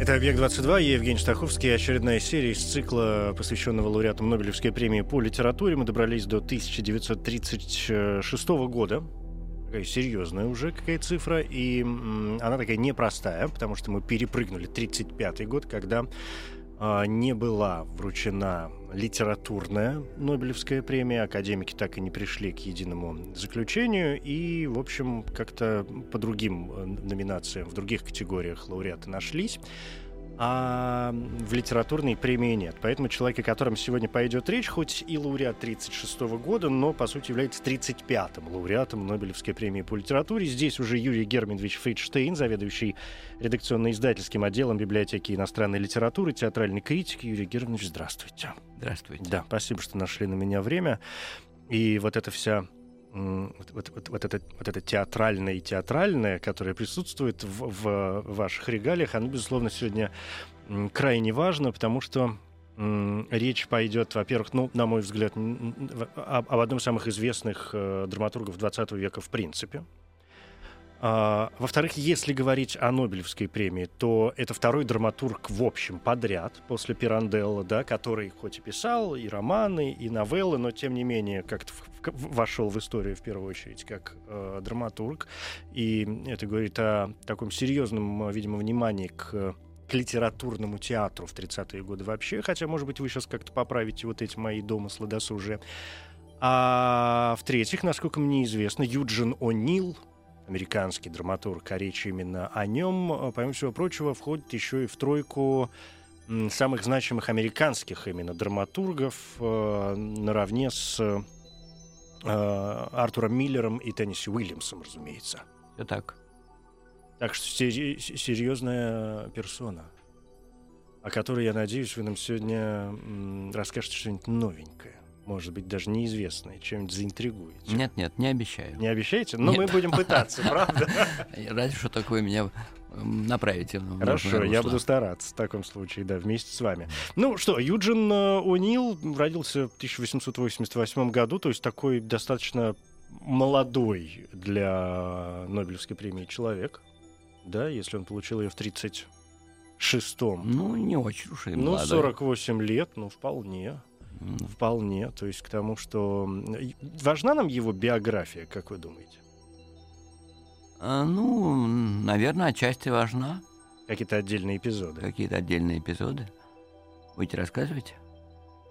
Это «Объект-22», я Евгений Стаховский. Очередная серия из цикла, посвященного лауреатам Нобелевской премии по литературе. Мы добрались до 1936 года. Такая серьезная уже какая цифра. И она такая непростая, потому что мы перепрыгнули 35 год, когда а, не была вручена литературная Нобелевская премия. Академики так и не пришли к единому заключению. И, в общем, как-то по другим э, номинациям, в других категориях лауреаты нашлись. А в литературной премии нет. Поэтому человек, о котором сегодня пойдет речь, хоть и лауреат 36 года, но, по сути, является 35-м лауреатом Нобелевской премии по литературе. Здесь уже Юрий Германович Фридштейн, заведующий редакционно-издательским отделом библиотеки иностранной литературы, театральной критики. Юрий Германович, здравствуйте. Здравствуйте. Да, спасибо, что нашли на меня время. И вот эта вся вот, вот, вот, это, вот это театральное и театральное, которое присутствует в, в ваших регалиях, оно, безусловно, сегодня крайне важно, потому что речь пойдет, во-первых, ну, на мой взгляд, об, об одном из самых известных э, драматургов 20 века в принципе. А, во-вторых, если говорить о Нобелевской премии, то это второй драматург в общем подряд после Пиранделла, да, который хоть и писал и романы, и новеллы, но тем не менее как-то вошел в историю в первую очередь как э, драматург. И это говорит о таком серьезном, видимо, внимании к к литературному театру в 30-е годы вообще, хотя, может быть, вы сейчас как-то поправите вот эти мои домыслы досужие. А в-третьих, насколько мне известно, Юджин О'Нил, американский драматург, а речь именно о нем, э, помимо всего прочего, входит еще и в тройку самых значимых американских именно драматургов э, наравне с э, Артуром Миллером и Тенниси Уильямсом, разумеется. Все так. Так что серьезная персона, о которой, я надеюсь, вы нам сегодня расскажете что-нибудь новенькое, может быть, даже неизвестное, чем-нибудь заинтригуете. Нет, нет, не обещаю. Не обещаете? Но Нет. мы будем пытаться, правда? Разве что вы меня м, направите. Хорошо, я буду стараться в таком случае, да, вместе с вами. Ну что, Юджин э, О'Нил родился в 1888 году, то есть такой достаточно молодой для Нобелевской премии человек, да, если он получил ее в 36-м. Ну, не очень уж и Ну, молодой. 48 лет, ну, вполне, вполне. То есть к тому, что... Важна нам его биография, как вы думаете? а, Ну, наверное, отчасти важна. Какие-то отдельные эпизоды? Какие-то отдельные эпизоды. Будете рассказывать?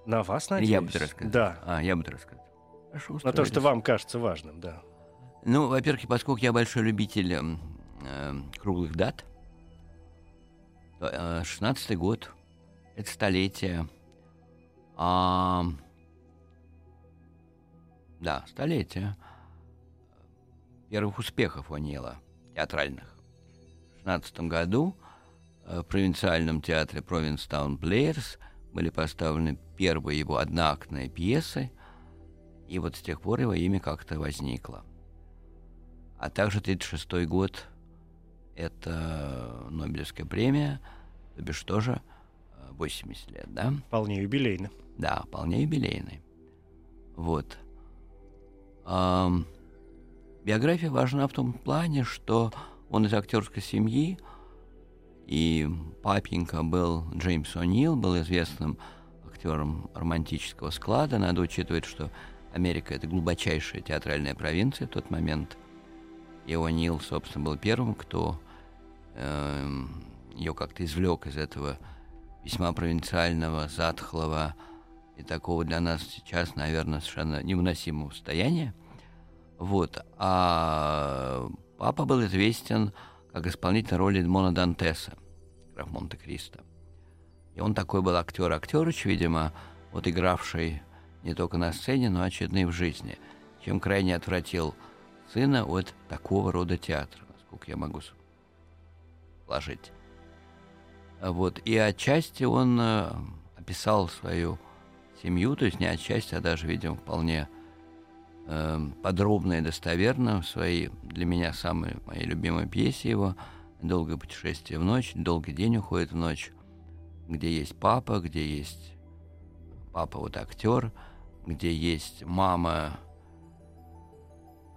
На вас, надеюсь? я буду рассказывать? Да. А, я буду рассказывать. Хорошо, На то, что вам кажется важным, да. Ну, во-первых, поскольку я большой любитель эм, эм, круглых дат, то, э, 16-й год — это столетие. А, да, столетие первых успехов О'Нила, театральных. В 16 году э, в провинциальном театре Провинстаун Плеерс были поставлены первые его одноактные пьесы, и вот с тех пор его имя как-то возникло. А также 1936 год — это Нобелевская премия, то бишь тоже 80 лет, да? Вполне юбилейно. Да, вполне юбилейный. Вот. Ам, биография важна в том плане, что он из актерской семьи, и папенька был Джеймс О'Нил, был известным актером романтического склада. Надо учитывать, что Америка — это глубочайшая театральная провинция в тот момент. И О'Нил, собственно, был первым, кто ее как-то извлек из этого весьма провинциального, затхлого и такого для нас сейчас, наверное, совершенно невыносимого состояния. Вот. А папа был известен как исполнитель роли Эдмона Дантеса, граф Монте-Кристо. И он такой был актер Актерыч, видимо, вот игравший не только на сцене, но, очевидно, и в жизни, чем крайне отвратил сына от такого рода театра, насколько я могу положить. Вот. И отчасти он э, описал свою семью, то есть не отчасти, а даже, видимо, вполне э, подробно и достоверно в своей, для меня, самой моей любимой пьесе его «Долгое путешествие в ночь», «Долгий день уходит в ночь», где есть папа, где есть папа вот актер, где есть мама,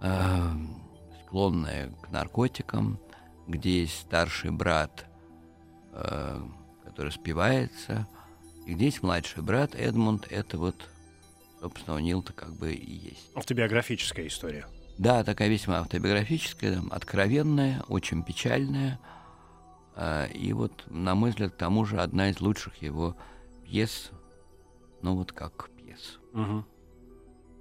э, склонная к наркотикам, где есть старший брат, э, который спивается, и где есть младший брат Эдмунд, это вот, собственно, у Нилта как бы и есть. Автобиографическая история. Да, такая весьма автобиографическая, откровенная, очень печальная. Э, и вот, на мой взгляд, к тому же одна из лучших его пьес, ну вот как пьес. Угу.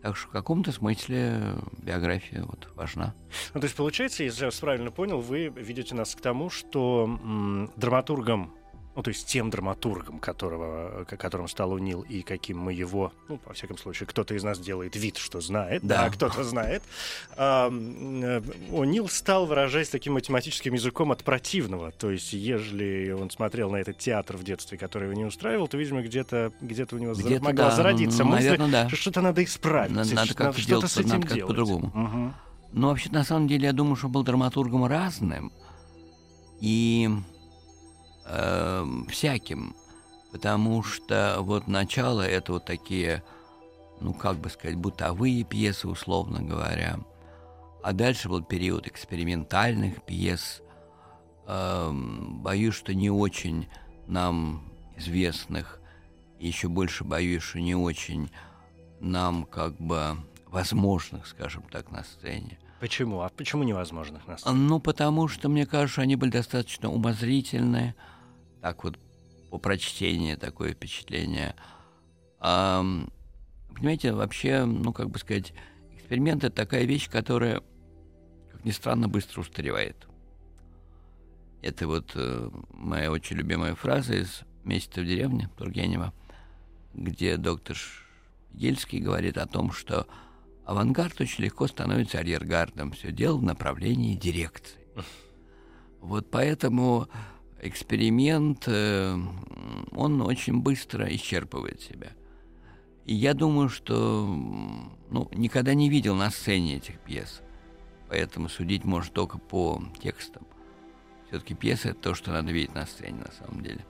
Так что в каком-то смысле биография вот важна. Ну, то есть, получается, если я вас правильно понял, вы ведете нас к тому, что м, драматургом ну, то есть тем драматургом, которого, которым стал Унил, и каким мы его, ну, во всяком случае, кто-то из нас делает вид, что знает, да, а кто-то знает, Унил стал, выражаясь таким математическим языком, от противного. То есть, ежели он смотрел на этот театр в детстве, который его не устраивал, то, видимо, где-то где у него где могла да, зародиться мысль, да. что что-то надо исправить, надо, надо, с этим надо делать. по-другому. Угу. Ну, вообще, на самом деле, я думаю, что был драматургом разным. И э, всяким, потому что вот начало это вот такие, ну как бы сказать, бытовые пьесы, условно говоря, а дальше был период экспериментальных пьес, э, боюсь, что не очень нам известных, еще больше боюсь, что не очень нам как бы возможных, скажем так, на сцене. Почему? А почему невозможных на сцене? Ну, потому что, мне кажется, они были достаточно умозрительные, так вот по прочтению такое впечатление. А, понимаете, вообще, ну, как бы сказать, эксперимент — это такая вещь, которая, как ни странно, быстро устаревает. Это вот э, моя очень любимая фраза из «Месяца в деревне» Тургенева, где доктор Ельский говорит о том, что авангард очень легко становится арьергардом. Все дело в направлении дирекции. Вот поэтому эксперимент, э, он очень быстро исчерпывает себя. И я думаю, что ну, никогда не видел на сцене этих пьес, поэтому судить может только по текстам. Все-таки пьеса — это то, что надо видеть на сцене на самом деле.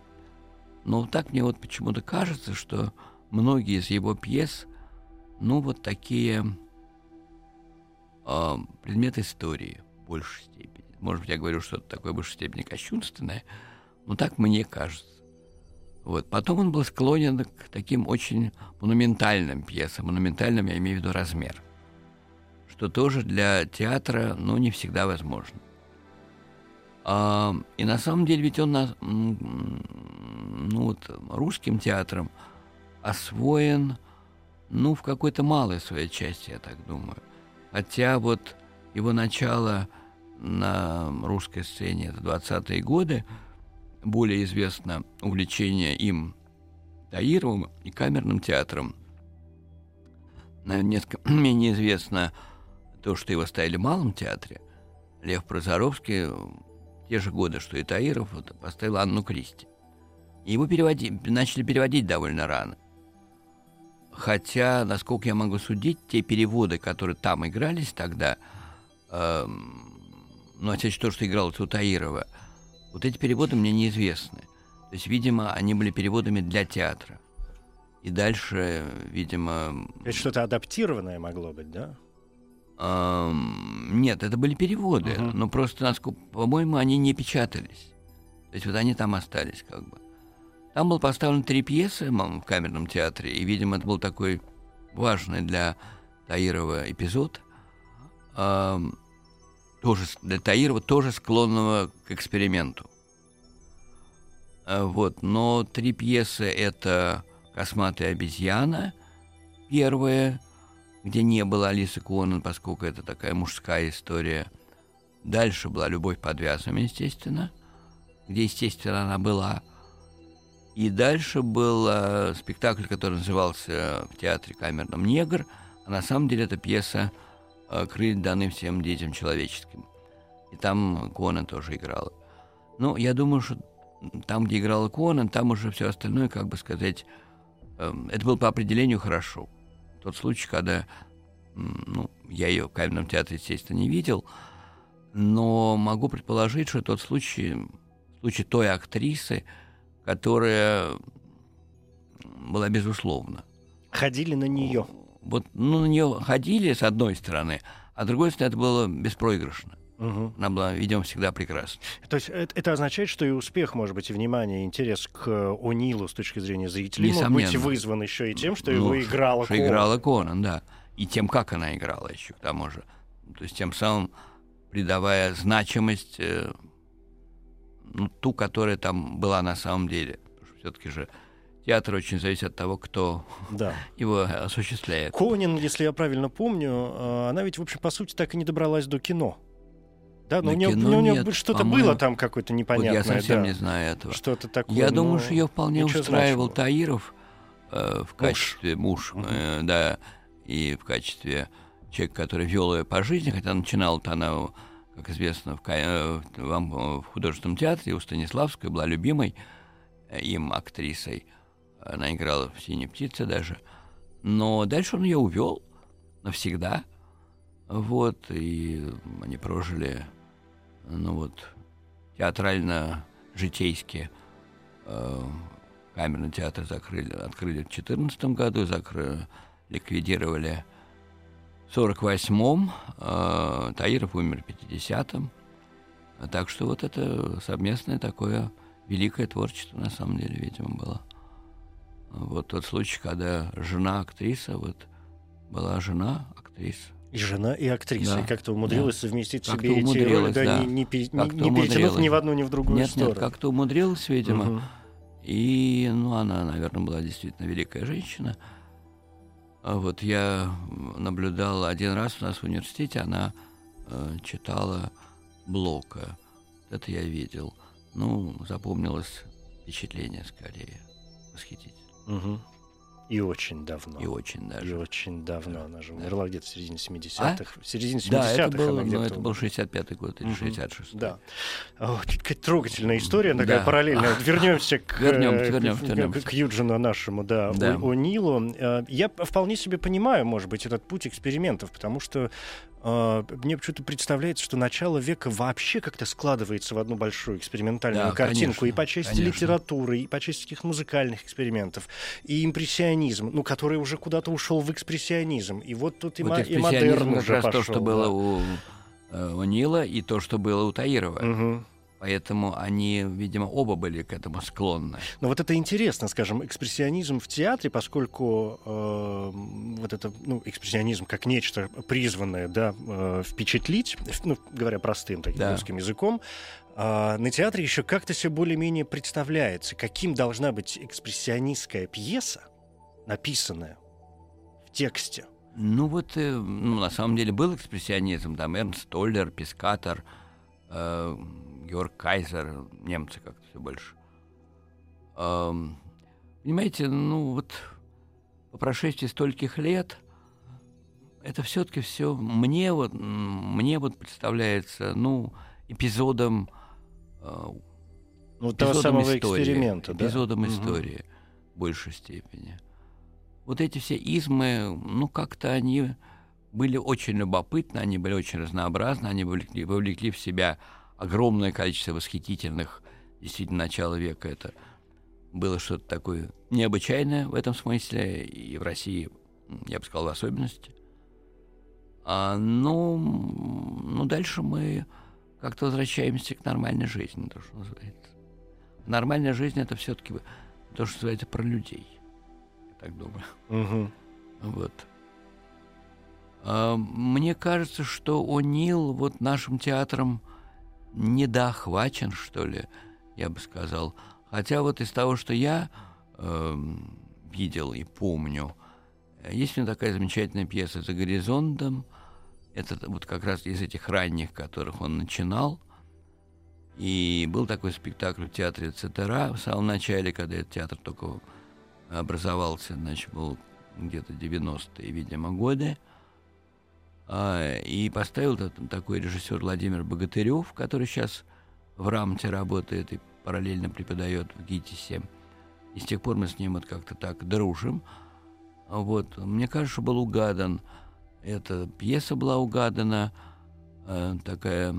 Но так мне вот почему-то кажется, что многие из его пьес, ну, вот такие э, предметы истории в большей степени. Может быть, я говорю что-то такое в большей степени кощунственное, но так мне кажется. Вот. Потом он был склонен к таким очень монументальным пьесам. Монументальным я имею в виду размер. Что тоже для театра, ну, не всегда возможно. А, и на самом деле ведь он на, ну, вот, русским театром освоен, ну, в какой-то малой своей части, я так думаю. Хотя вот его начало – на русской сцене, это 20-е годы, более известно увлечение им Таировым и камерным театром. Наверное, несколько менее известно то, что его ставили в Малом театре. Лев Прозоровский в те же годы, что и Таиров, вот, поставил Анну Кристи. И его переводи, начали переводить довольно рано. Хотя, насколько я могу судить, те переводы, которые там игрались тогда, эм, ну, отчасти то, что играл Цутаирова, вот эти переводы мне неизвестны. То есть, видимо, они были переводами для театра. И дальше, видимо... Это что-то адаптированное могло быть, да? Эм, нет, это были переводы, uh-huh. но просто, насколько, по-моему, они не печатались. То есть вот они там остались как бы. Там было поставлено три пьесы в камерном театре, и, видимо, это был такой важный для Таирова эпизод. Эм, тоже для Таирова, тоже склонного к эксперименту. А, вот, но три пьесы это «Косматая обезьяна», первая, где не было Алисы Конан, поскольку это такая мужская история. Дальше была «Любовь под вязами», естественно, где, естественно, она была. И дальше был э, спектакль, который назывался в театре камерном «Негр», а на самом деле это пьеса Э, крылья даны всем детям человеческим. И там Кона тоже играла. Ну, я думаю, что там, где играл Конан, там уже все остальное, как бы сказать, эм, это было по определению хорошо. Тот случай, когда ну, я ее в камерном театре, естественно, не видел, но могу предположить, что тот случай, случай той актрисы, которая была безусловно. Ходили на нее. Вот, ну, на нее ходили, с одной стороны, а с другой стороны, это было беспроигрышно. Угу. Она была, видимо, всегда прекрасна. То есть это, это означает, что и успех, может быть, и внимание, и интерес к О'Нилу с точки зрения зрителей мог быть вызван еще и тем, что ну, его играла что Конан. играла Конан, да. И тем, как она играла еще к тому же. То есть тем самым придавая значимость э, ну, ту, которая там была на самом деле. Все-таки же театр очень зависит от того, кто да. его осуществляет. Конин, если я правильно помню, э, она ведь, в общем, по сути, так и не добралась до кино. Да, но у нее, у нее что-то было там какое-то непонятное. Вот я совсем да. не знаю этого. Что-то такое. Я думаю, что ее вполне устраивал значимого. Таиров э, в качестве муж, муж э, да, и в качестве человека, который вел ее по жизни, хотя начинала-то она, как известно, в, э, в, в художественном театре у Станиславской, была любимой э, им актрисой. Она играла в «Синей птице» даже. Но дальше он ее увел навсегда. Вот, и они прожили ну вот, театрально-житейские. Э, камерный театр закрыли, открыли в 2014 году, закрыли, ликвидировали 48-м, э, Таиров умер в 50-м. Так что вот это совместное такое великое творчество на самом деле, видимо, было. Вот тот случай, когда жена актриса, вот была жена актриса, и жена, и актриса. Да. И как-то умудрилась да. совместить как себе эти роли, да, да. не, не, не, не перетянув ни в одну, ни в другую нет, сторону. Нет, как-то умудрилась, видимо. Угу. И, ну, она, наверное, была действительно великая женщина. А вот я наблюдал один раз у нас в университете, она э, читала Блока. Это я видел. Ну, запомнилось впечатление скорее. Восхитительно. Угу. И очень давно. И очень даже. И очень давно. Она же умерла где-то в середине 70-х. А? В середине 70-х да, это был, она ну, это был 65-й год или угу. 66-й. Да. О, какая трогательная история, такая да. параллельная. Вернемся к, вернемся, вернемся, вернемся. к, Юджину нашему, да, да. О, Нилу. Э, я вполне себе понимаю, может быть, этот путь экспериментов, потому что мне почему-то представляется, что начало века вообще как-то складывается в одну большую экспериментальную да, картинку конечно, и по части конечно. литературы, и по части таких музыкальных экспериментов, и импрессионизм, ну, который уже куда-то ушел в экспрессионизм. И вот тут и, вот и модерн уже пошел. то, что да. было у, э, у Нила, и то, что было у Таирова. Угу. Поэтому они, видимо, оба были к этому склонны. Но вот это интересно, скажем, экспрессионизм в театре, поскольку э, вот это, ну, экспрессионизм как нечто призванное, да, э, впечатлить, ну, говоря простым таким да. русским языком, э, на театре еще как-то все более-менее представляется, каким должна быть экспрессионистская пьеса, написанная в тексте. Ну вот, э, ну, на самом деле был экспрессионизм, там Эрнст Толлер, Пискатор, э, Георг Кайзер, немцы как-то все больше. Эм, понимаете, ну вот по прошествии стольких лет это все-таки все мне вот мне вот представляется, ну эпизодом э, ну, того самого истории, эксперимента, да? эпизодом угу. истории в большей степени. Вот эти все измы, ну как-то они были очень любопытны, они были очень разнообразны, они вовлекли, вовлекли в себя огромное количество восхитительных, действительно, начала века. Это было что-то такое необычайное в этом смысле, и в России, я бы сказал, в особенности. А, ну, ну, дальше мы как-то возвращаемся к нормальной жизни, то, что называется. Нормальная жизнь — это все таки то, что называется, про людей. Я так думаю. Угу. Вот. А, мне кажется, что О'Нил вот нашим театром недоохвачен, что ли, я бы сказал. Хотя вот из того, что я э, видел и помню, есть у меня такая замечательная пьеса «За горизонтом». Это вот как раз из этих ранних, которых он начинал. И был такой спектакль в театре Цетера в самом начале, когда этот театр только образовался, значит, был где-то 90-е, видимо, годы. А, и поставил такой режиссер Владимир Богатырев, который сейчас в Рамте работает и параллельно преподает в ГИТИСе. И с тех пор мы с ним вот как-то так дружим. Вот. Мне кажется, что был угадан. Эта пьеса была угадана, э, такая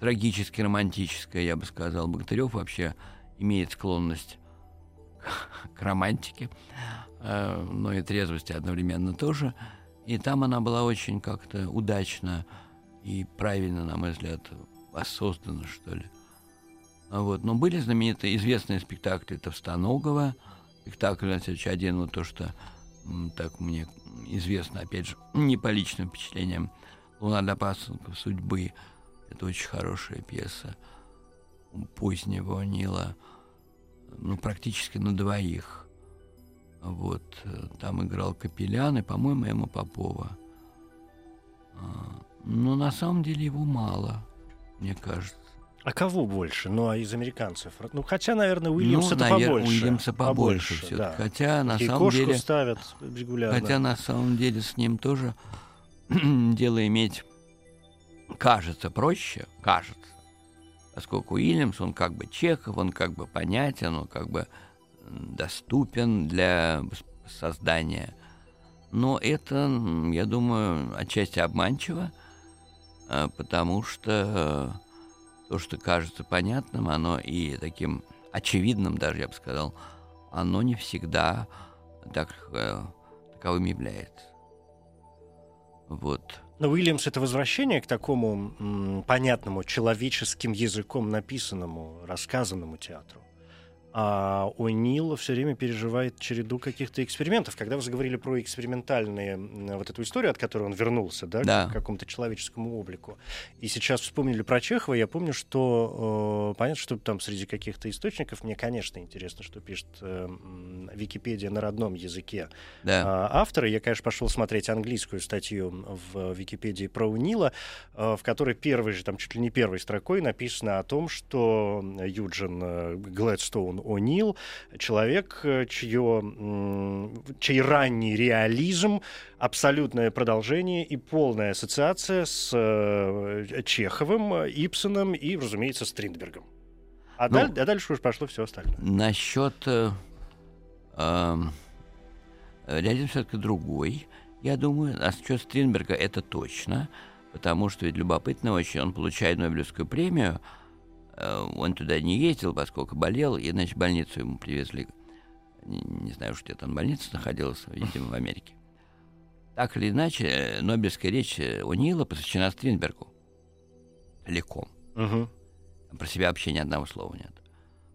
трагически романтическая, я бы сказал. Богатырев вообще имеет склонность к романтике, э, но и трезвости одновременно тоже. И там она была очень как-то удачно и правильно, на мой взгляд, воссоздана, что ли. Вот. Но были знаменитые, известные спектакли Товстоногова, спектакль следующий один, вот то, что так мне известно, опять же, не по личным впечатлениям, «Луна для пасынков судьбы». Это очень хорошая пьеса позднего Нила, ну, практически на двоих. Вот, э, там играл Капелян и, по-моему, Эмма Попова. А, но на самом деле его мало, мне кажется. А кого больше? Ну, а из американцев? Ну, хотя, наверное, Уильямса ну, навер... побольше. Уильямса побольше, побольше Да. Хотя, на И самом деле... ставят регулярно. Хотя, на самом деле, с ним тоже дело иметь кажется проще, кажется. Поскольку Уильямс, он как бы Чехов, он как бы понятен, он как бы доступен для создания. Но это, я думаю, отчасти обманчиво, а, потому что то, что кажется понятным, оно и таким очевидным даже, я бы сказал, оно не всегда так, э, таковым является. Вот. Но Уильямс — это возвращение к такому м, понятному, человеческим языком написанному, рассказанному театру. А О'Нил все время переживает череду каких-то экспериментов. Когда вы заговорили про экспериментальные вот эту историю, от которой он вернулся, да, Да. к какому-то человеческому облику, и сейчас вспомнили про Чехова, я помню, что э, понятно, что там среди каких-то источников мне, конечно, интересно, что пишет э, Википедия на родном языке Да. а, автора. Я, конечно, пошел смотреть английскую статью в Википедии про Унила, э, в которой первой же, там чуть ли не первой строкой написано о том, что Юджин э, Глэдстоун О'Нил человек, э, чье, чей ранний реализм абсолютное продолжение и полная ассоциация с э, Чеховым, Ипсоном и, разумеется, Стриндбергом. А, Ну, даль- а дальше уж пошло все остальное. Насчет э, эм, реализм все-таки другой. Я думаю, а насчет Стринберга это точно, потому что ведь любопытно очень, он получает Нобелевскую премию, э, он туда не ездил, поскольку болел, и, значит, больницу ему привезли, не, знаю уж, где там больница находилась, видимо, в Америке. Так или иначе, э, Нобелевская речь О'Нила посвящена Стринбергу. Целиком. Мгм. Про себя вообще ни одного слова нет.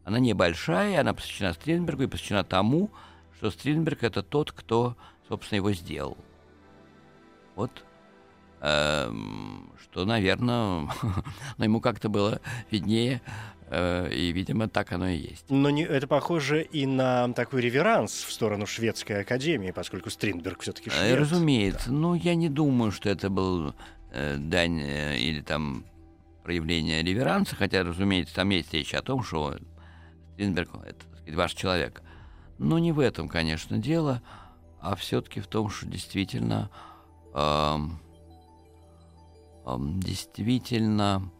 Она небольшая, она посвящена Стринбергу и посвящена тому, что Стринберг это тот, кто, собственно, его сделал. Вот. Эм, что, наверное, но ему как-то было виднее, э, и, видимо, так оно и есть. Но не, это похоже и на такой реверанс в сторону шведской академии, поскольку Стринберг все-таки Э, швед. Разумеется. Но я не думаю, что это был э, дань э, или там проявление реверанса, хотя, разумеется, там есть речь о том, что Стринберг — это, так сказать, ваш человек. Но не в этом, конечно, дело, а все-таки в том, что действительно, эм, действительно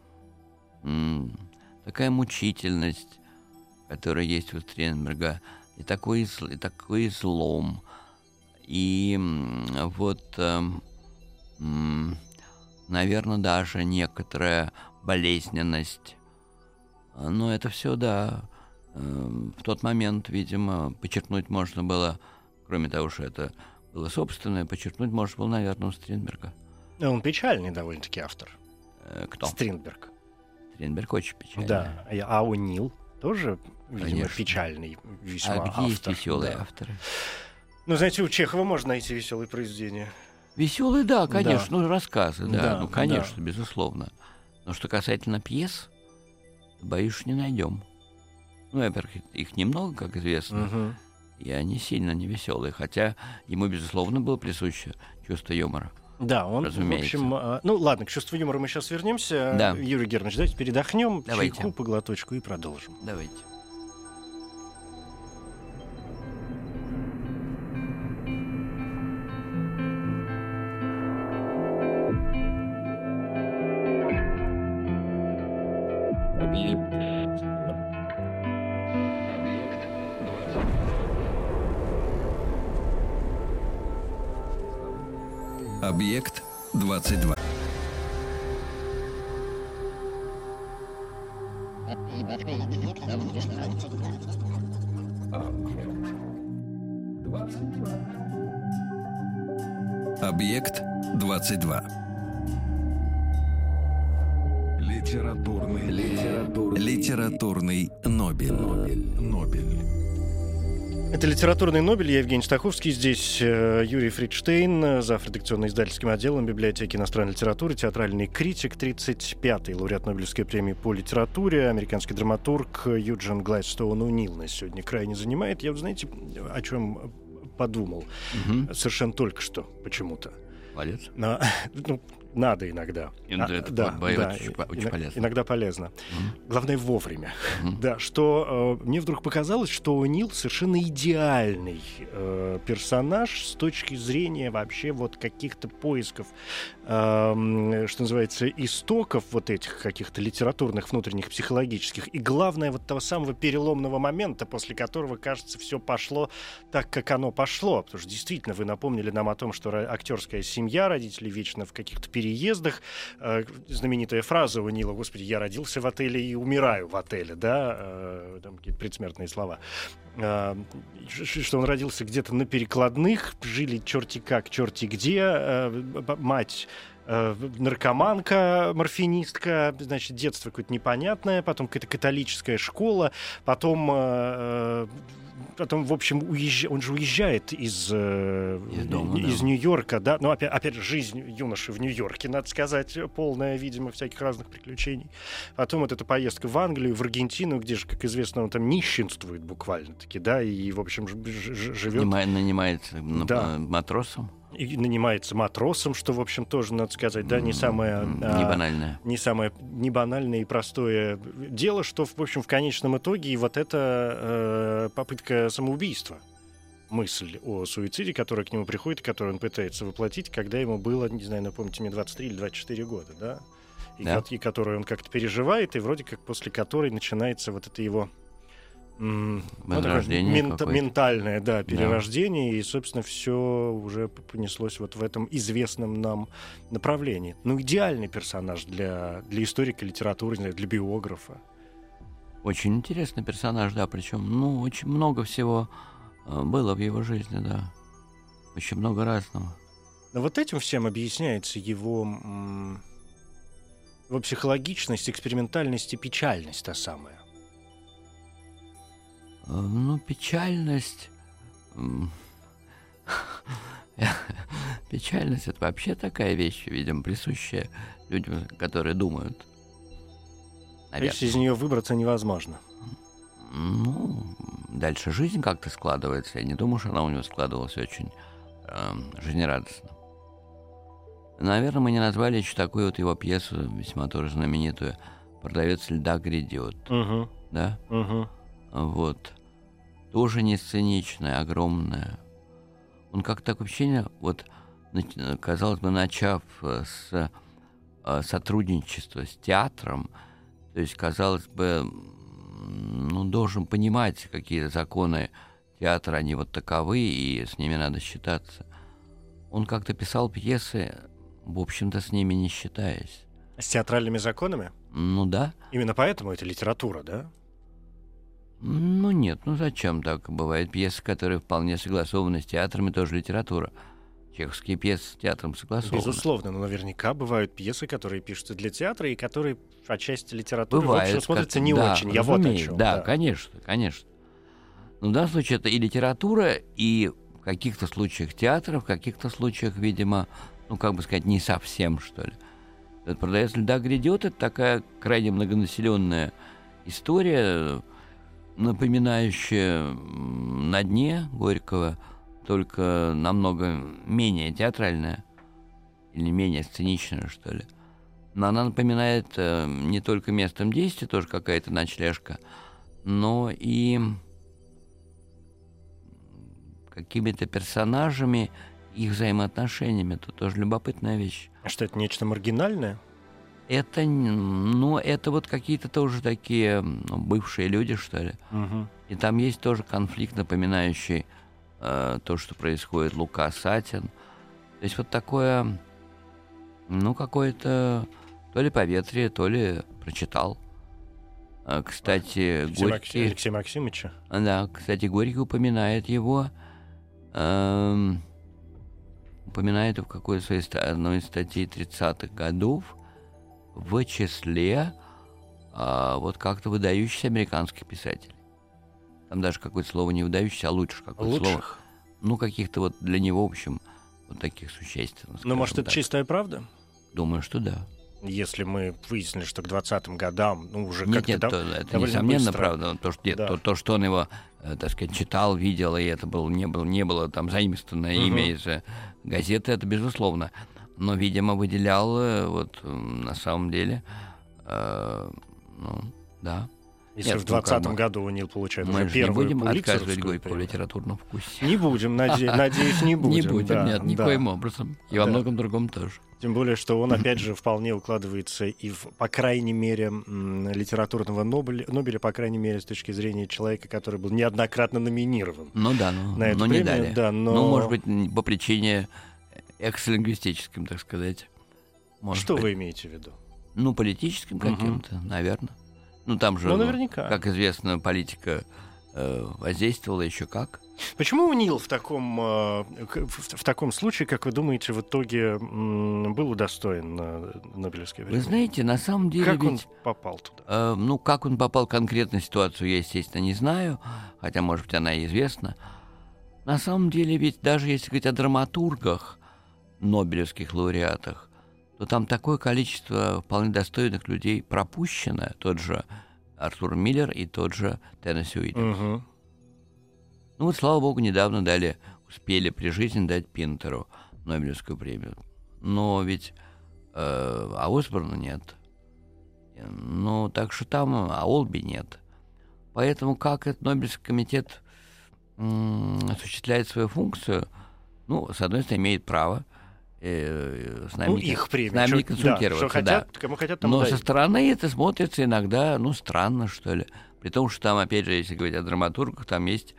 такая мучительность, которая есть у Стринберга, и такой, и такой злом, и вот, наверное, даже некоторая болезненность. А, Но это все, да, э, в тот момент, видимо, подчеркнуть можно было, кроме того, что это было собственное, подчеркнуть можно было, наверное, у Стринберга. Он печальный довольно-таки автор. Э, Кто? Стринберг. Стринберг очень печальный. Да. А О'Нил тоже, видимо, Конечно. печальный весьма А где есть автор. веселые Да. авторы? Ну, знаете, у Чехова можно найти веселые произведения. Веселые, да, конечно, Да. ну рассказы, да, Да, ну конечно, безусловно. Но что касательно пьес, боюсь, не найдем. Ну, во-первых, их немного, как известно, Мгм. и они сильно не веселые, хотя ему, безусловно, было присуще чувство юмора. Да, он, Разумеется. в общем... а, Ну, ладно, к чувству юмора мы сейчас вернемся. Да. Юрий Германович, давайте передохнем, Давайте. чайку по глоточку и продолжим. Давайте. «Литературный Нобель». Я Евгений Стаховский. Здесь э, Юрий Фридштейн, зав. редакционно-издательским отделом библиотеки иностранной литературы, театральный критик, 35-й лауреат Нобелевской премии по литературе, американский драматург Юджин Глайдстоун Унил нас сегодня крайне занимает. Я, вот знаете, о чем подумал Мгм. совершенно только что почему-то. Молодец. Но, ну, надо иногда. Иногда А, это да, да, очень очень полезно. Иногда полезно. Мгм. Главное вовремя. Мгм. Да, что э, мне вдруг показалось, что Нил совершенно идеальный э, персонаж с точки зрения вообще вот каких-то поисков, эм, что называется, истоков вот этих каких-то литературных, внутренних, психологических. И главное, вот того самого переломного момента, после которого, кажется, все пошло так, как оно пошло. Потому что действительно вы напомнили нам о том, что актерская семья, родители вечно в каких-то переездах. Э, знаменитая фраза у Нила, господи, я родился в отеле и умираю в отеле, да, э, там какие-то предсмертные слова. Э, что он родился где-то на перекладных, жили черти как, черти где, мать э, наркоманка, морфинистка, значит, детство какое-то непонятное, потом какая-то католическая школа, потом, э, потом в общем, уезжа... он же уезжает из, э, Из дома, из да. Нью-Йорка, да, ну, опять, опять же, жизнь юноши в Нью-Йорке, надо сказать, полная, видимо, всяких разных приключений. Потом вот эта поездка в Англию, в Аргентину, где же, как известно, он там нищенствует буквально-таки, да, и, в общем, живет Нанима- Нанимается на- Да. э, матросом. И нанимается матросом, что, в общем, тоже, надо сказать, да, не самое... А, Не банальное. не самое не банальное и простое дело, что, в общем, в конечном итоге и вот эта э, попытка самоубийства, мысль о суициде, которая к нему приходит, которую он пытается воплотить, когда ему было, не знаю, напомните мне, 23 или 24 года, да? И, Да. и которую он как-то переживает, и вроде как после которой начинается вот это его м, ну, такое Возрождение мента- какое-то. ментальное, да, перерождение, и, собственно, все уже понеслось вот в этом известном нам направлении. Ну, идеальный персонаж для, для историка литературы, для биографа. Очень интересный персонаж, да, причем, ну, очень много всего э, было в его жизни, да. Очень много разного. Но вот этим всем объясняется его, его психологичность, экспериментальность и печальность та самая. Э, Ну, печальность... Печальность это вообще такая вещь, видимо, присущая людям, которые думают. То есть из нее выбраться невозможно. Ну, дальше жизнь как-то складывается. Я не думаю, что она у него складывалась очень эм, жизнерадостно. Наверное, мы не назвали еще такую вот его пьесу, весьма тоже знаменитую, «Продавец льда грядет», Угу, да? угу. Вот. Тоже не сценичная, огромная. Он как так вообще, вот, казалось бы, начав э, с э, сотрудничества с театром, то есть, казалось бы, ну, должен понимать, какие законы театра, они вот таковы, и с ними надо считаться. Он как-то писал пьесы, в общем-то, с ними не считаясь. С театральными законами? Ну да, Именно поэтому это литература, да? Ну нет, ну зачем так? Бывают пьесы, которые вполне согласованы с театром, и тоже литература. Чеховские пьесы с театром согласованы. Безусловно, но наверняка бывают пьесы, которые пишутся для театра и которые по части литературы в Бывает. общем смотрятся не да, очень. Я вот о чем. Да, конечно, конечно. Но в данном случае это и литература, и в каких-то случаях театр, в каких-то случаях, видимо, ну, как бы сказать, не совсем, что ли. Этот продавец льда грядет, это такая крайне многонаселенная история, напоминающая м, на дне Горького, только намного менее театральная или менее сценичная, что ли. Но она напоминает э, не только местом действия, тоже какая-то ночлежка, но и какими-то персонажами, их взаимоотношениями. Это тоже любопытная вещь. А Что это нечто маргинальное? Это, ну, это вот какие-то тоже такие ну, бывшие люди, что ли. Мгм. И там есть тоже конфликт, напоминающий э, то, что происходит Лука Сатин. То есть вот такое, ну, какое-то то ли поветрие, то ли прочитал. А, Кстати, Алексея Макси- Горький... Алексея Максимовича. Да, кстати, Горький упоминает его, эм, упоминает в какой-то своей одной из статей 30-х годов в числе а, вот как-то выдающихся американских писателей. Там даже какое-то слово не выдающееся, а лучше какое-то слово. Ну, каких-то вот для него, в общем, вот таких существенных. Ну, может, скажем это так. чистая правда? Думаю, что да. Если мы выяснили, что к 20-м годам, ну, уже Нет, как-то... нет, дав- то- это несомненно быстро. правда. То, что, нет, Да. то, то, что он его, э, так сказать, читал, видел, и это было, не, было, не было там заимствованное Мгм. имя из э, газеты, это безусловно. Но, видимо, выделял э, вот на самом деле, э, ну, да. Если Нет, в ну, как 20 бы году Нил получает Мы уже же не первую будем отказывать Горькому в литературном вкусе. Не будем, наде- надеюсь, не будем. Не будем, да, нет, да. никоим образом. И во Да. многом другом тоже. Тем более, что он, опять же, вполне укладывается и, в, по крайней мере, литературного Нобеля, Нобеля, по крайней мере, с точки зрения человека, который был неоднократно номинирован. Ну да, ну, На но не премию, дали. да, но- Ну, может быть, по причине экс-лингвистическим, так сказать. Может Что быть. вы имеете в виду? Ну, политическим каким-то, наверное. Ну, там же, Ну, наверняка. как известно, политика э, воздействовала еще как. Почему Нил в таком, э, в, таком случае, как вы думаете, в итоге был удостоен на Нобелевской Вы премии? знаете, на самом деле Как он ведь... попал туда? э, ну, как он попал в конкретную ситуацию, я, естественно, не знаю, хотя, может быть, она и известна. На самом деле, ведь даже если говорить о драматургах, нобелевских лауреатах, то там такое количество вполне достойных людей пропущено, тот же Артур Миллер и тот же Теннесси Уильямс. Мгм. Ну вот, слава богу, недавно дали, успели при жизни дать Пинтеру Нобелевскую премию. Но ведь э, а Осборна нет. Ну, так что там, а Олби нет. Поэтому как этот Нобелевский комитет осуществляет свою функцию, ну, с одной стороны, имеет право э, с нами, Ну, их премия. с нами Чё- не да, консультироваться. что да. хотят, кому хотят, Но со дают. стороны это смотрится иногда, ну, странно, что ли. При том, что там, опять же, если говорить о драматургах, там есть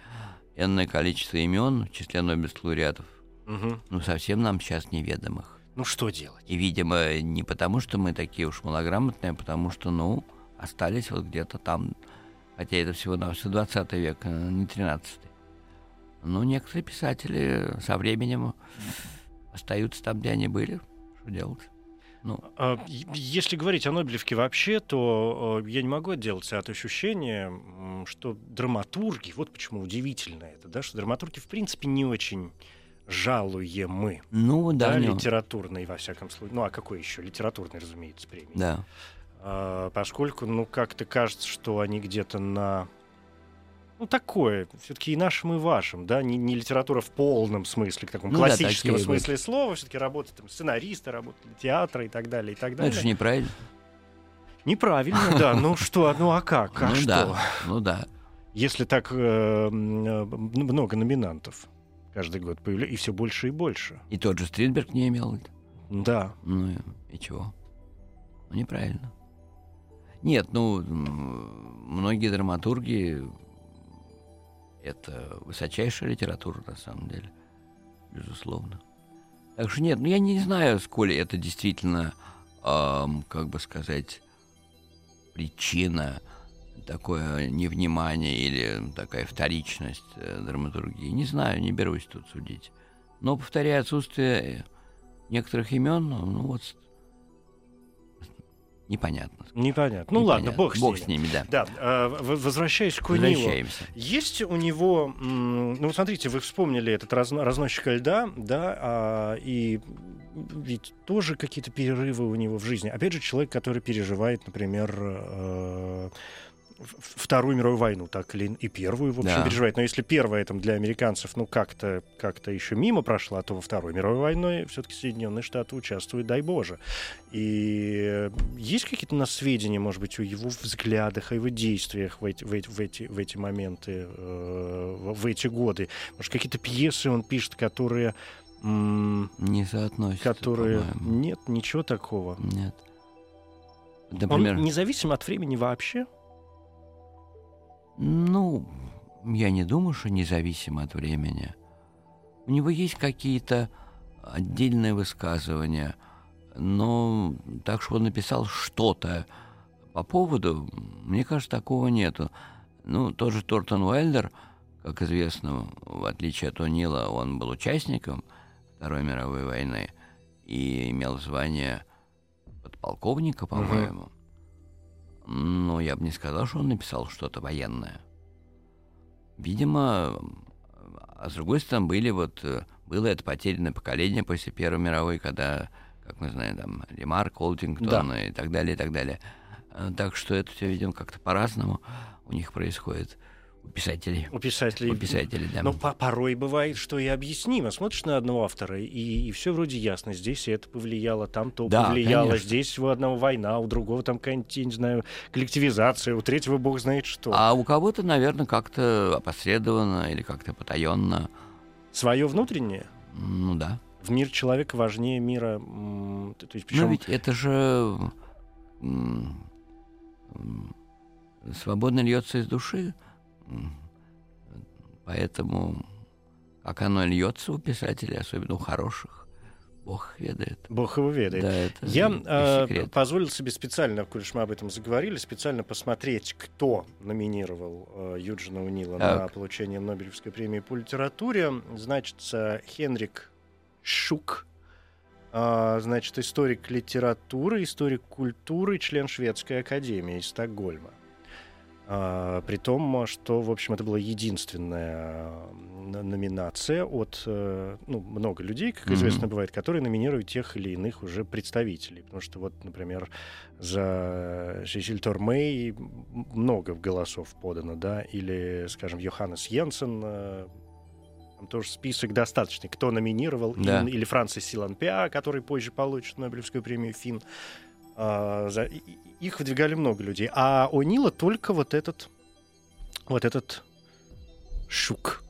энное количество имен в числе Нобелевских лауреатов, Мгм. ну, совсем нам сейчас неведомых. Ну, что делать? И, видимо, не потому, что мы такие уж малограмотные, а потому что, ну, остались вот где-то там, хотя это всего на все 20 век, э, не 13 Ну, некоторые писатели со временем остаются там, где они были. Что делать? Ну, А, Если говорить о Нобелевке вообще, то э, я не могу отделаться от ощущения, что драматурги, вот почему удивительно это, да, что драматурги в принципе не очень жалуемы, ну да, да, не- литературной во всяком случае. Ну а какой еще литературной, разумеется, премии? да. А, поскольку, ну, как-то кажется, что они где-то на ну, такое, все-таки и нашим, и вашим, да, не, не литература в полном смысле, в таком Ну да, классическом такие вот. смысле слова, все-таки работают там сценаристы, работали театра и так далее, и так Ну, далее. это же неправильно. Неправильно, да. Ну что, ну а как? А ну что? да, ну да. Если так э, м, э, много номинантов каждый год появляется, и все больше и больше. И тот же Стринберг не имел. Да. Ну и, чего? Ну, неправильно. Нет, ну, многие драматурги это высочайшая литература, на самом деле. Безусловно. Так что нет, ну я не знаю, сколь это действительно, ам, как бы сказать, причина такое невнимание или такая вторичность э, драматургии. Не знаю, не берусь тут судить. Но, повторяю, отсутствие некоторых имен, ну, ну вот непонятно. Непонятно. Ну ладно, Непонятно. бог с Бог ними. с ними, да. Да, э, возвращаясь к Нилу. Возвращаемся. Есть у него, ну смотрите, вы вспомнили этот разно- разносчика льда, да, а, и ведь тоже какие-то перерывы у него в жизни. Опять же, человек, который переживает, например, э, Вторую мировую войну, так или и Первую, в общем, Да. переживает. Но если первая там для американцев, ну, как-то как еще мимо прошла, то во Второй мировой войне все-таки Соединенные Штаты участвуют, дай Боже. И э, есть какие-то у нас сведения, может быть, о его взглядах, о его действиях в эти, в эти, в эти, в эти моменты, э, в эти годы? Может, какие-то пьесы он пишет, которые... Не соотносится, которые... Нет, ничего такого. Нет. Он Например, независим от времени вообще? Ну, я не думаю, что независимо от времени. У него есть какие-то отдельное высказывание. Но так что он написал что-то по поводу, мне кажется, такого нету. Ну, тоже Тортон Уайлдер, как известно, в отличие от О'Нила, он был участником Второй мировой войны и имел звание подполковника, по-моему. Но я бы не сказал, что он написал что-то военное. Видимо, а с другой стороны, были вот, э, было это потерянное поколение после Первой мировой, когда, как мы знаем, там, Ремарк, Олдингтон Да. и так далее, и так далее. Э, Так что это все, видимо, как-то по-разному у них происходит. У писателей. У писателей. У писателей, да. Но по- порой бывает, что и объяснимо. Смотришь на одного автора, и, все вроде ясно. Здесь это повлияло, там то Да, повлияло, конечно. здесь у одного война, у другого там какая-нибудь, не знаю, коллективизация, у третьего бог знает что. А у кого-то, наверное, как-то опосредованно или как-то потаенно. Свое внутреннее Ну да. в мир человека важнее мира. то есть, Но причем ведь это же свободно льется из души. Поэтому как оно льется у писателей, особенно у хороших, Бог ведает. Бог его ведает. Да, это Я э, позволил себе специально, коль мы об этом заговорили, специально посмотреть, кто номинировал э, Юджина Унила на Так. получение Нобелевской премии по литературе. Значит, Хенрик Шук, э, значит, историк литературы, историк культуры, член Шведской академии из Стокгольма. А, при том, что, в общем, это была единственная номинация от, э, ну, много людей, как известно бывает, которые номинируют тех или иных уже представителей. Потому что вот, например, за Сесиль Тормей много голосов подано, да, или, скажем, Йоханнес Йенсен, э, там тоже список достаточный, кто номинировал, Да. или, или Францис Силанпиа, который позже получит Нобелевскую премию ФИН. А, за- и- их выдвигали много людей. А у Нила только вот этот, вот этот Шук.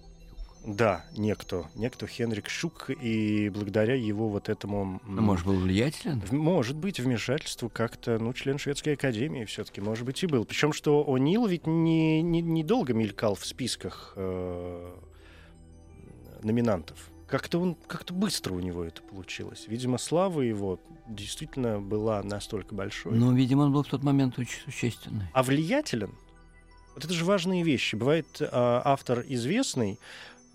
Да, некто, некто Хенрик Шук, и благодаря его вот этому... Ну, может, был влиятелен? Может быть, вмешательству как-то, ну, член шведской академии все-таки, может быть, и был. Причем, что О'Нил ведь не, не, недолго мелькал в списках э, номинантов. Как-то он, как-то быстро у него это получилось. Видимо, слава его действительно была настолько большой. Ну, видимо, он был в тот момент очень существенный. А влиятелен? Вот это же важные вещи. Бывает а, автор известный,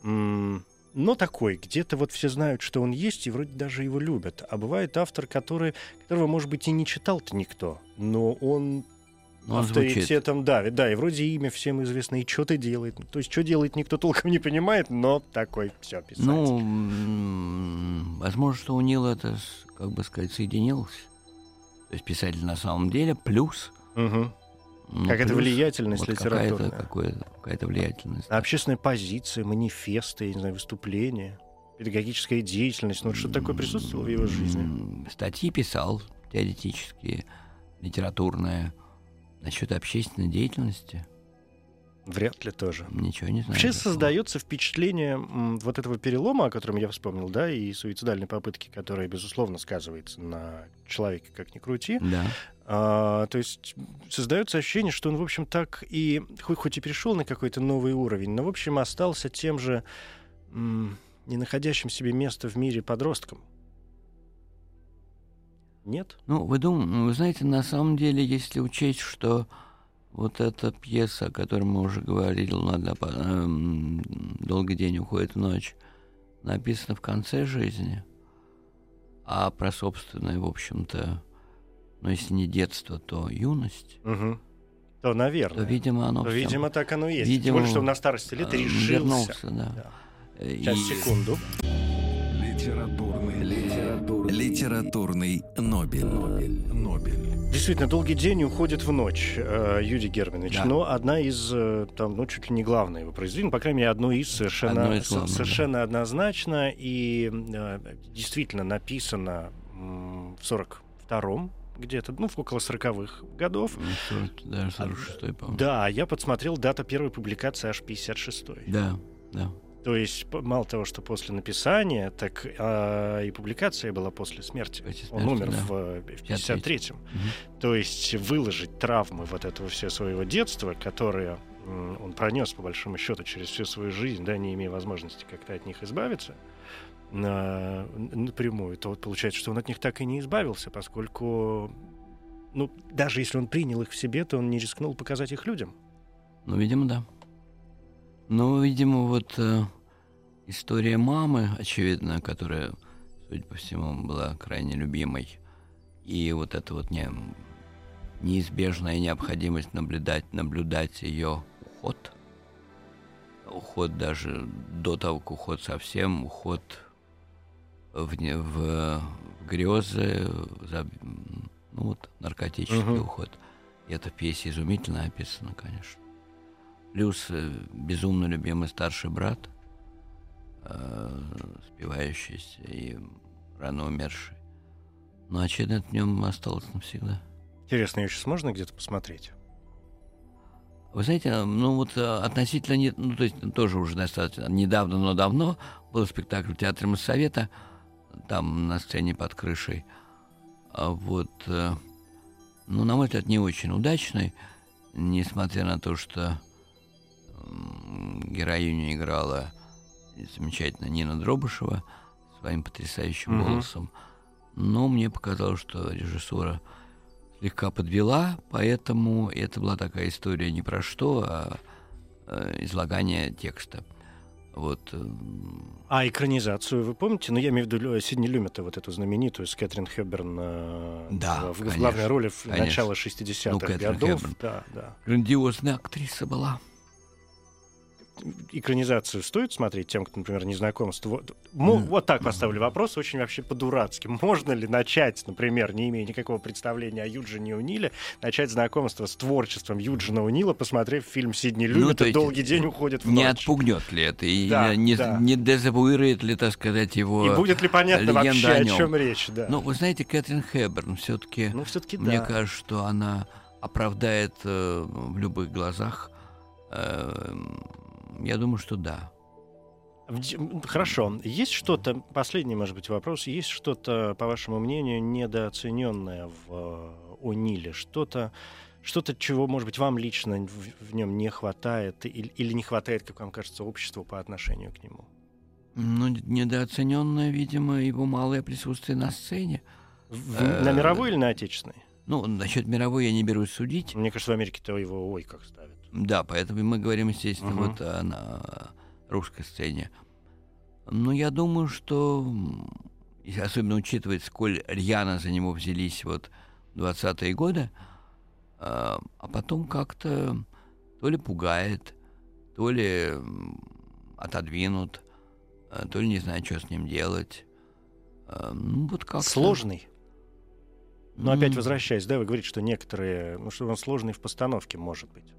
м, но такой, где-то вот все знают, что он есть, и вроде даже его любят. А бывает автор, который, которого, может быть, и не читал-то никто, но он Но он звучит. авторитетом давит. Да, и вроде имя всем известно, и что-то делает. То есть, что делает, никто толком не понимает, но такой все писать. Ну, возможно, что у Нила это, как бы сказать, соединилось. То есть писатель на самом деле плюс. Мгм. ну, Какая-то плюс влиятельность вот какая-то, литературная. какое- какая-то влиятельность. А общественная позиция, манифесты, я не знаю, выступления, педагогическая деятельность. Ну, вот что такое присутствовало в его жизни? Статьи писал теоретические, литературные. Насчет общественной деятельности Вряд ли тоже. ничего не знаю. Вообще создается впечатление вот этого перелома, о котором я вспомнил, да, и суицидальной попытки, которая, безусловно, сказывается на человеке, как ни крути. Да. А, то есть создается ощущение, что он, в общем, так и, хоть, хоть и перешел на какой-то новый уровень, но, в общем, остался тем же не находящим себе места в мире подростком. Нет? Ну, вы думаете, вы знаете, на самом деле, если учесть, что вот эта пьеса, о которой мы уже говорили, «Ладно, по- эм, «Долгий день уходит в ночь», написана в конце жизни, а про собственное, в общем-то, ну, если не детство, то юность, Мгм. То, наверное. то, видимо, оно То, всем, видимо, так оно и есть. Тем видимо, более, что на старости лет э, решился. вернулся, да. Да. Э, Сейчас, и- секунду. Литературный, литературный, Литературный Нобель. Нобель, Нобель. Действительно, долгий день уходит в ночь, э, Юрий Германович. Да. Но одна из, э, там, ну, чуть ли не главное его произведение, по крайней мере, одно из совершенно, Одно из главных, совершенно однозначно и э, действительно написано в 42-м где-то, ну, в около 40-х годов. ну, 40, даже 46 по-моему. Да, я подсмотрел, дата первой публикации аж 56-й. Да, да. То есть мало того, что после написания, так а, и публикация была после смерти. После Он смерти, умер да. в, э, в 53-м. Мгм. То есть выложить травмы вот этого все своего детства, которые он пронес по большому счету через всю свою жизнь, да, не имея возможности как-то от них избавиться на- напрямую, то вот получается, что он от них так и не избавился, поскольку, ну, даже если он принял их в себе, то он не рискнул показать их людям. Ну, видимо, да. Ну, видимо, вот э, история мамы, очевидно, которая, судя по всему, была крайне любимой, и вот эта вот не, неизбежная необходимость наблюдать, наблюдать ее уход, уход даже до того, как уход совсем, уход в, в, в грезы, в заб- ну вот, наркотический Мгм. уход. И это в пьесе изумительно описано, конечно. Плюс э, безумно любимый старший брат, э, спивающийся и рано умерший. Но, очевидно, это в нем осталось навсегда. Интересно, ее сейчас можно где-то посмотреть? Вы знаете, ну вот э, относительно, не, ну то есть тоже уже достаточно недавно, но давно был спектакль в Театре Моссовета, там на сцене под крышей. А вот, э, ну, на мой взгляд, не очень удачный, несмотря на то, что героиню играла замечательно Нина Дробышева своим потрясающим Мгм. голосом. Но мне показалось, что режиссура слегка подвела, поэтому это была такая история не про что, а э, излагание текста. Вот. эм, А экранизацию вы помните? Ну, я имею в виду Сидни Люмета, вот эту знаменитую с Кэтрин Хэбберн э, Да, в, в конечно, главной роли в конечно. начала 60-х Ну, Кэтрин годов. Хэбберн. Да, да. Грандиозная актриса была. Экранизацию стоит смотреть тем, кто, например, не знаком с... тво- Мо- М. Вот так поставлю вопрос, очень вообще по-дурацки. Можно ли начать, например, не имея никакого представления о Юджине Униле, начать знакомство с творчеством Юджина Унила, посмотрев фильм Сидни Ну, Люмета то есть «Долгий день уходит в Не ночь». отпугнет ли это? И Да, не, да. не дезавуирует ли, так сказать, его... И будет ли понятно вообще, о о, чем речь? Да. Ну, вы знаете, Кэтрин Хэбберн все-таки... Ну, все-таки Мне да. кажется, что она оправдает э, в любых глазах. Э, я думаю, что да. В Хорошо. Есть что-то, последний, может быть, вопрос, есть что-то, по вашему мнению, недооцененное в э, О'Ниле? Что-то, что-то, чего, может быть, вам лично в, нем не хватает или, или не хватает, как вам кажется, обществу по отношению к нему? Ну, недооцененное, видимо, его малое присутствие на сцене. В- Э, на мировой или на отечественной? Ну, насчет мировой я не берусь судить. Мне кажется, в Америке-то его ой как ставят. Да, поэтому мы говорим, естественно, Мгм. вот о на русской сцене. Но я думаю, что, особенно учитывая, сколь рьяно за него взялись вот 20-е годы, а, а потом как-то то ли пугает, то ли отодвинут, а, то ли не знаю, что с ним делать. А, Ну, вот как Сложный. Но опять возвращаясь, да, вы говорите, что некоторые, ну, что он сложный в постановке, может быть.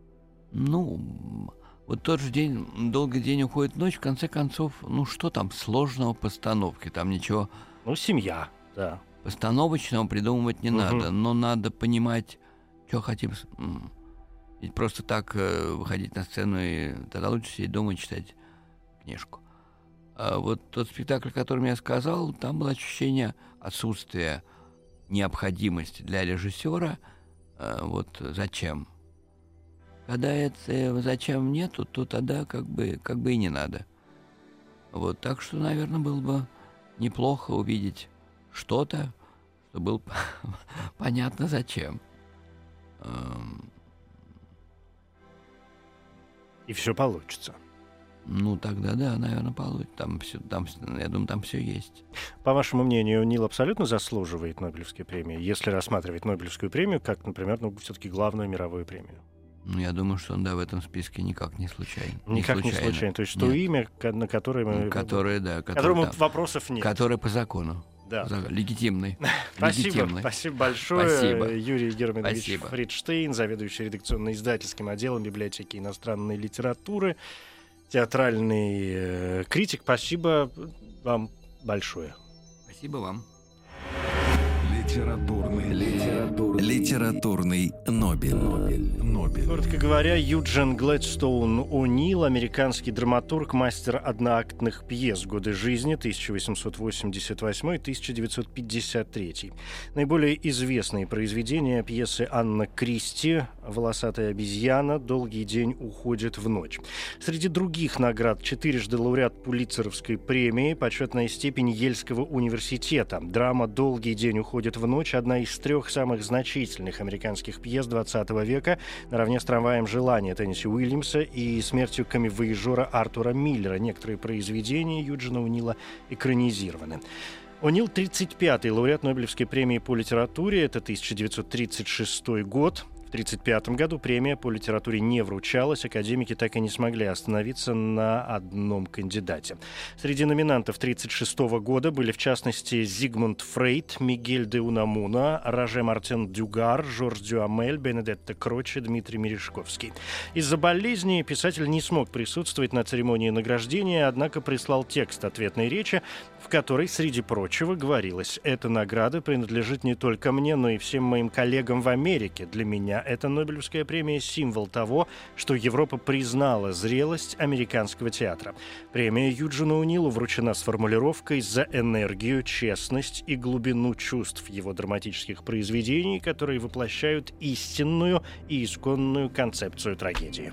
Ну, вот тот же день, долгий день уходит ночь, в конце концов, ну что там сложного в постановке? Там ничего Ну, семья, да. постановочного придумывать не Мгм. надо, но надо понимать, что хотим. Ведь просто так э, выходить на сцену, и тогда лучше сидеть дома и читать книжку. А вот тот спектакль, о котором я сказал, там было ощущение отсутствия необходимости для режиссера. э, вот зачем? Когда это зачем нету, то тогда как бы, как бы и не надо. Вот, так что, наверное, было бы неплохо увидеть что-то, что было понятно зачем. Эм, И все получится. Ну, тогда да, наверное, получится. Там все, там, я думаю, там все есть. По вашему мнению, Нил абсолютно заслуживает Нобелевской премии, если рассматривать Нобелевскую премию как, например, ну, все-таки главную мировую премию? Ну, я думаю, что он, да, в этом списке никак не случайно. Никак не случайно. То есть то Нет. имя, на которое мы... Которое, да, которому которое, там- вопросов нет. которое по закону. Да. За- легитимный. Спасибо, легитимный. спасибо большое. Спасибо. Юрий Германович Спасибо. Фридштейн, заведующий редакционно-издательским отделом библиотеки иностранной литературы, театральный э, критик. Спасибо вам большое. Спасибо вам. Литературный, литературный, Литературный Нобель. Нобель. Нобель. Коротко говоря, Юджин Глэдстоун О'Нил, американский драматург, мастер одноактных пьес годы жизни 1888-1953. Наиболее известные произведения пьесы Анна Кристи «Волосатая обезьяна», «Долгий день уходит в ночь». Среди других наград четырежды лауреат Пулитцеровской премии, почетная степень Ельского университета. Драма «Долгий день уходит в ночь» — одна из трех самых значительных американских пьес 20 века, наравне с «Трамваем желания» Тенниси Уильямса и «Смертью камевоежора» Артура Миллера. Некоторые произведения Юджина Унила экранизированы. О'Нил 35-й лауреат Нобелевской премии по литературе. Это 1936 год. В 1935 году премия по литературе не вручалась, академики так и не смогли остановиться на одном кандидате. Среди номинантов 1936 года были, в частности, Зигмунд Фрейд, Мигель де Унамуна, Роже Мартен Дюгар, Жорж Дюамель, Бенедетта Кроче, Дмитрий Мережковский. Из-за болезни писатель не смог присутствовать на церемонии награждения, однако прислал текст ответной речи, в которой, среди прочего, говорилось «Эта награда принадлежит не только мне, но и всем моим коллегам в Америке. Для меня эта Нобелевская премия – символ того, что Европа признала зрелость американского театра. Премия Юджину Унилу вручена с формулировкой «за энергию, честность и глубину чувств его драматических произведений, которые воплощают истинную и исконную концепцию трагедии».